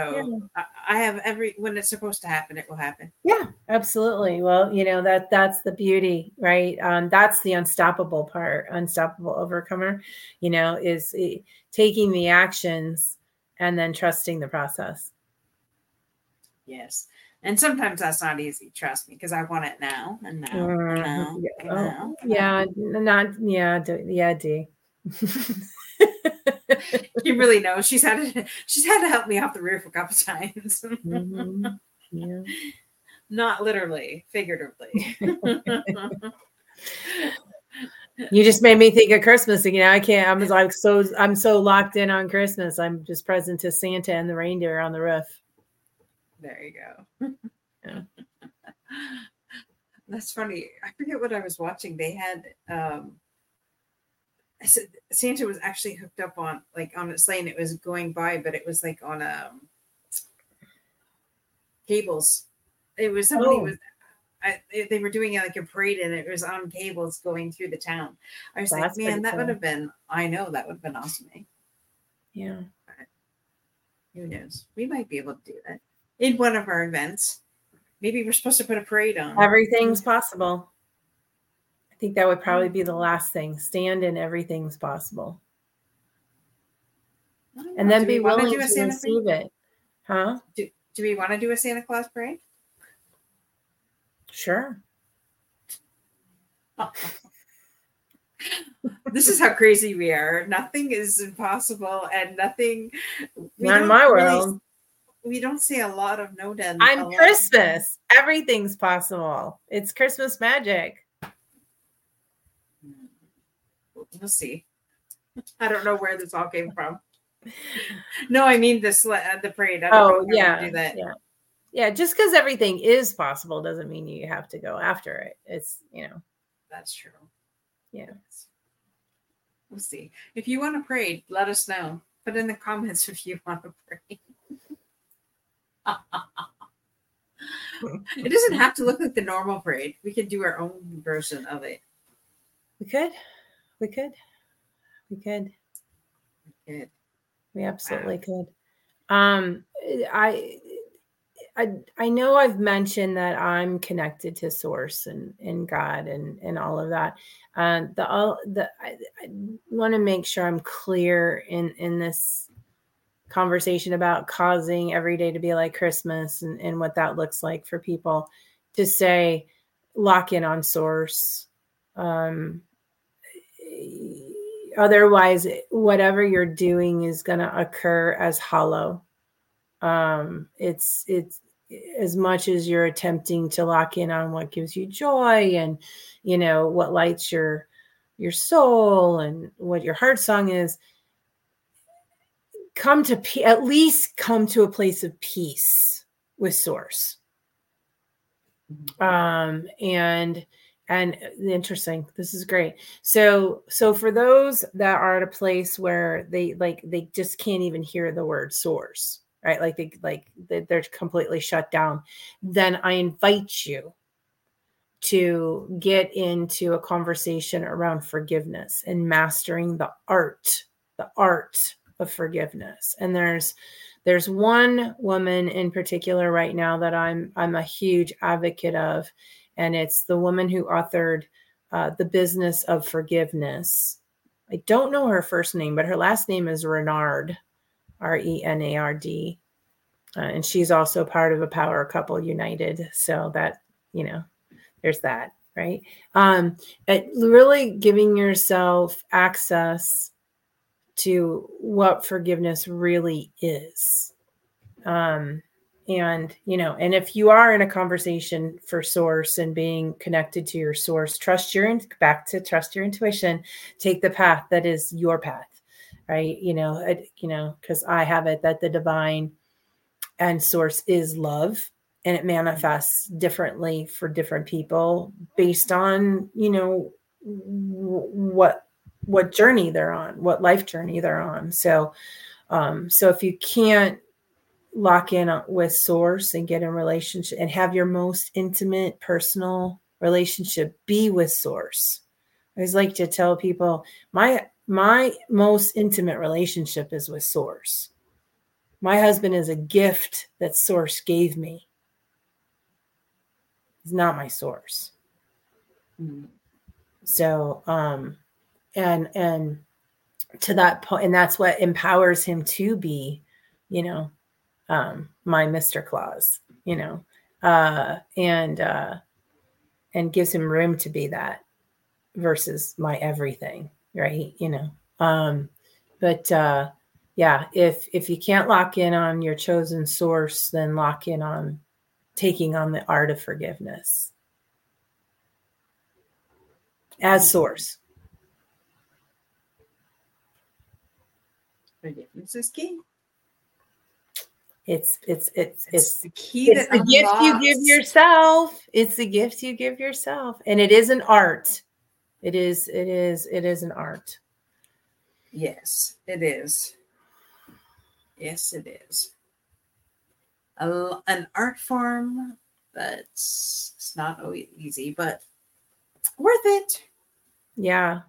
yeah. I, I have every when it's supposed to happen, it will happen. Yeah, absolutely. Well, you know that that's the beauty, right? Um, that's the unstoppable part, unstoppable overcomer. You know, is eh, taking the actions and then trusting the process. Yes. And sometimes that's not easy, trust me, because I want it now and now. And mm-hmm. now, yeah. And now. Oh, yeah, not yeah, d- yeah, D. you really know She's had to she's had to help me off the roof a couple times. mm-hmm. Yeah. Not literally, figuratively. you just made me think of Christmas again. I can't. I'm like so. I'm so locked in on Christmas. I'm just present to Santa and the reindeer on the roof. There you go. yeah. That's funny. I forget what I was watching. They had um Santa was actually hooked up on like on a sleigh and it was going by, but it was like on um cables. It was somebody oh. was I, they were doing like a parade and it was on cables going through the town. I was That's like, man, that cool. would have been, I know that would have been awesome. Yeah. But who knows? We might be able to do that in one of our events. Maybe we're supposed to put a parade on. Everything's possible. I think that would probably be the last thing. Stand in everything's possible. And then do be willing to receive it. Huh? Do, do we want to do a Santa Claus parade? Sure. this is how crazy we are. Nothing is impossible and nothing. Not in my world we don't see a lot of no den. I'm Christmas. Everything's possible. It's Christmas magic. We'll see. I don't know where this all came from. No, I mean the uh, the parade. oh yeah, yeah, yeah. Just because everything is possible doesn't mean you have to go after it. It's you know. That's true. Yeah. We'll see. If you want to pray, let us know. Put in the comments if you want to pray it doesn't have to look like the normal parade. We could do our own version of it. We could. We could. We could. We could. We absolutely wow. could. Um I I I know I've mentioned that I'm connected to source and and God and and all of that. Uh, the all the I, I want to make sure I'm clear in in this conversation about causing every day to be like Christmas and, and what that looks like for people to say, lock in on source. Um, otherwise, whatever you're doing is going to occur as hollow. Um, it's, it's, as much as you're attempting to lock in on what gives you joy and you know what lights your your soul and what your heart song is come to at least come to a place of peace with source. Mm-hmm. um and and interesting this is great. So so for those that are at a place where they like they just can't even hear the word source right? Like they like they're completely shut down then i invite you to get into a conversation around forgiveness and mastering the art the art of forgiveness. And there's there's one woman in particular right now that I'm I'm a huge advocate of, and it's the woman who authored uh, the business of forgiveness. I don't know her first name, but her last name is Renard, R E N A R D, uh, and she's also part of a Power Couple United. So that you know, there's that right. Um, really giving yourself access to what forgiveness really is. Um, and you know and if you are in a conversation for source and being connected to your source trust your back to trust your intuition take the path that is your path right you know it, you know because i have it that the divine and source is love and it manifests differently for different people based on you know what what journey they're on what life journey they're on. So um so if you can't lock in with source and get in relationship and have your most intimate personal relationship be with source. I always like to tell people my my most intimate relationship is with source. My husband is a gift that source gave me. He's not my source. Mm. so um and and to that point and that's what empowers him to be you know um, my Mr. Claus, you know, uh, and uh, and gives him room to be that versus my everything, right? You know, um, but uh, yeah, if if you can't lock in on your chosen source, then lock in on taking on the art of forgiveness as source. Forgiveness is key. It's it's it's it's, it's the key. It's the gift you give yourself. It's the gift you give yourself, and it is an art. It is. It is. It is an art. Yes, it is. Yes, it is. A, an art form that's it's not always easy, but worth it. Yeah.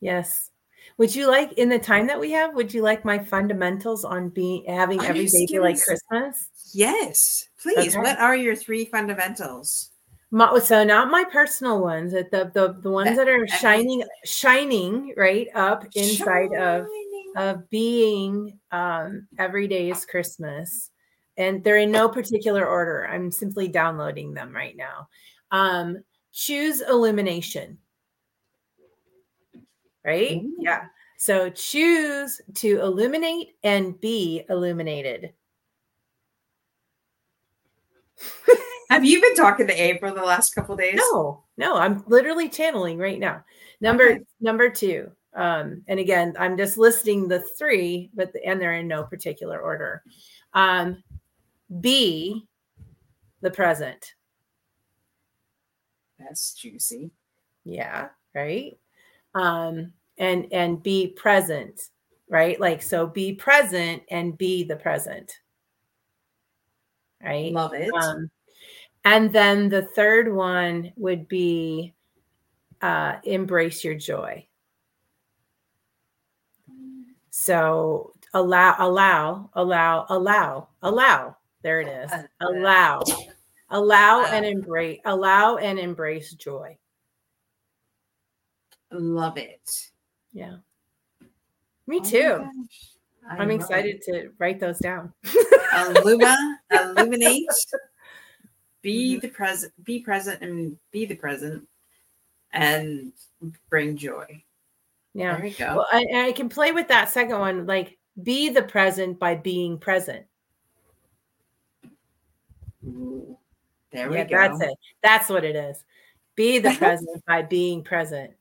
Yes. Would you like in the time that we have? Would you like my fundamentals on being having every day be like Christmas? Yes, please. Okay. What are your three fundamentals? My, so not my personal ones, the the the ones that are shining shining right up inside shining. of of being um every day is Christmas. And they're in no particular order. I'm simply downloading them right now. Um, choose illumination right? Ooh. Yeah. So choose to illuminate and be illuminated. Have you been talking to Abe for the last couple days? No, no, I'm literally channeling right now. Number okay. number two. Um, and again, I'm just listing the three, but the, and they're in no particular order. Um, be the present. That's juicy. Yeah, right. Um, and and be present right? Like so be present and be the present. Right? Love it. Um, and then the third one would be uh, embrace your joy. So allow allow allow allow allow. There it is. Allow. Allow and embrace allow and embrace joy. Love it yeah. Me oh too. I'm excited it. to write those down. Illuma, illuminate, be mm-hmm. the present, be present and be the present and bring joy. Yeah. There we go. Well, I, I can play with that second one, like be the present by being present. Ooh, there we yeah, go. That's it. That's what it is. Be the present by being present.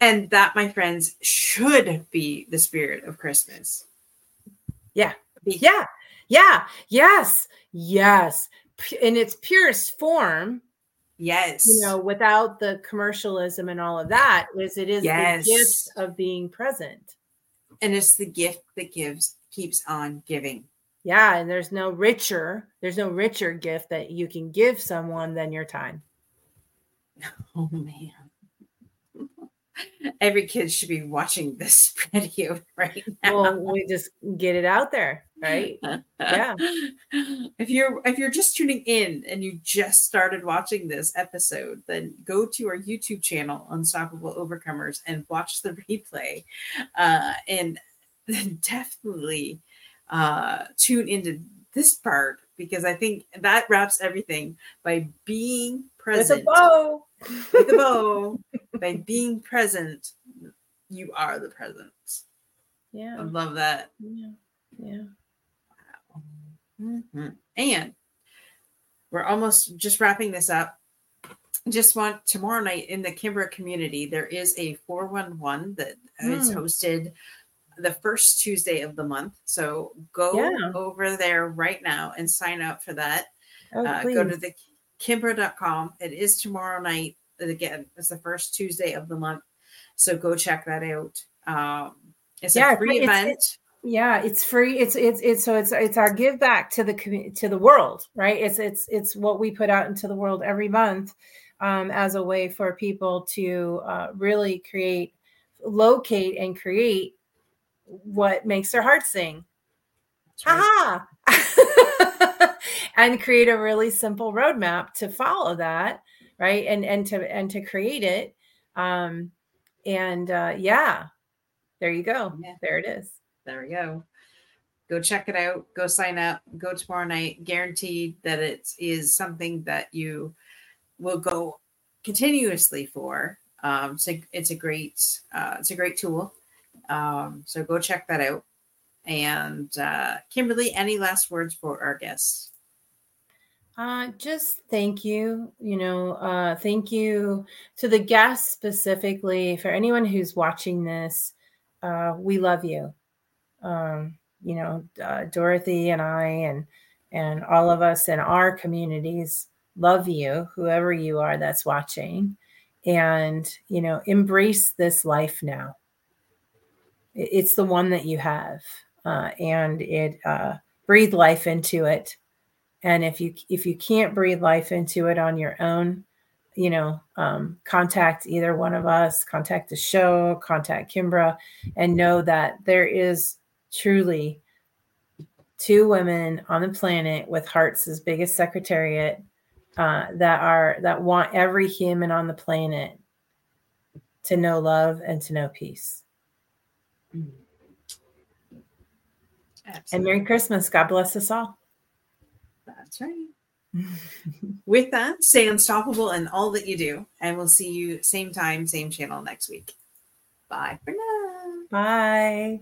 And that, my friends, should be the spirit of Christmas. Yeah. Yeah. Yeah. Yes. Yes. In its purest form. Yes. You know, without the commercialism and all of that, is it is yes. the gift of being present. And it's the gift that gives keeps on giving. Yeah. And there's no richer, there's no richer gift that you can give someone than your time. Oh man every kid should be watching this video right now. Well, we just get it out there, right? yeah. If you're if you're just tuning in and you just started watching this episode, then go to our YouTube channel, Unstoppable Overcomers, and watch the replay. Uh, and then definitely uh, tune into this part because I think that wraps everything by being present. With a bow. With a bow. by being present, you are the presence. Yeah. I love that. Yeah. Yeah. Wow. Mhm. And we're almost just wrapping this up. Just want tomorrow night in the Kimbra community, there is a 411 that is Mm. hosted the first Tuesday of the month. So go Yeah. over there right now and sign up for that. Oh, uh, go to the kimbra.com. It is tomorrow night. Again, it's the first Tuesday of the month. So go check that out. Um, it's Yeah, a free it's- event. yeah it's free it's it's it's so it's it's our give back to the commu- to the world right it's it's it's what we put out into the world every month um, as a way for people to uh, really create locate and create what makes their heart sing That's right. Aha! and create a really simple roadmap to follow that right and and to and to create it um and uh yeah there you go Yeah. there it is There we go. Go check it out. Go sign up. Go tomorrow night. Guaranteed that it is something that you will go continuously for. Um, so it's a great, uh, it's a great tool. Um, so go check that out. And uh, Kimberly, any last words for our guests? Uh, just thank you. You know, uh, thank you to the guests specifically for anyone who's watching this. Uh, we love you. Um, you know, uh, Dorothy and I, and and all of us in our communities love you. Whoever you are that's watching, and you know, embrace this life now. It's the one that you have, uh, and it uh, breathe life into it and if you if you can't breathe life into it on your own you know um, contact either one of us contact the show contact kimbra and know that there is truly two women on the planet with hearts as big as secretariat uh, that are that want every human on the planet to know love and to know peace. And merry christmas. God bless us all That's right. With that, stay unstoppable in all that you do, and we'll see you same time, same channel next week. Bye for now. bye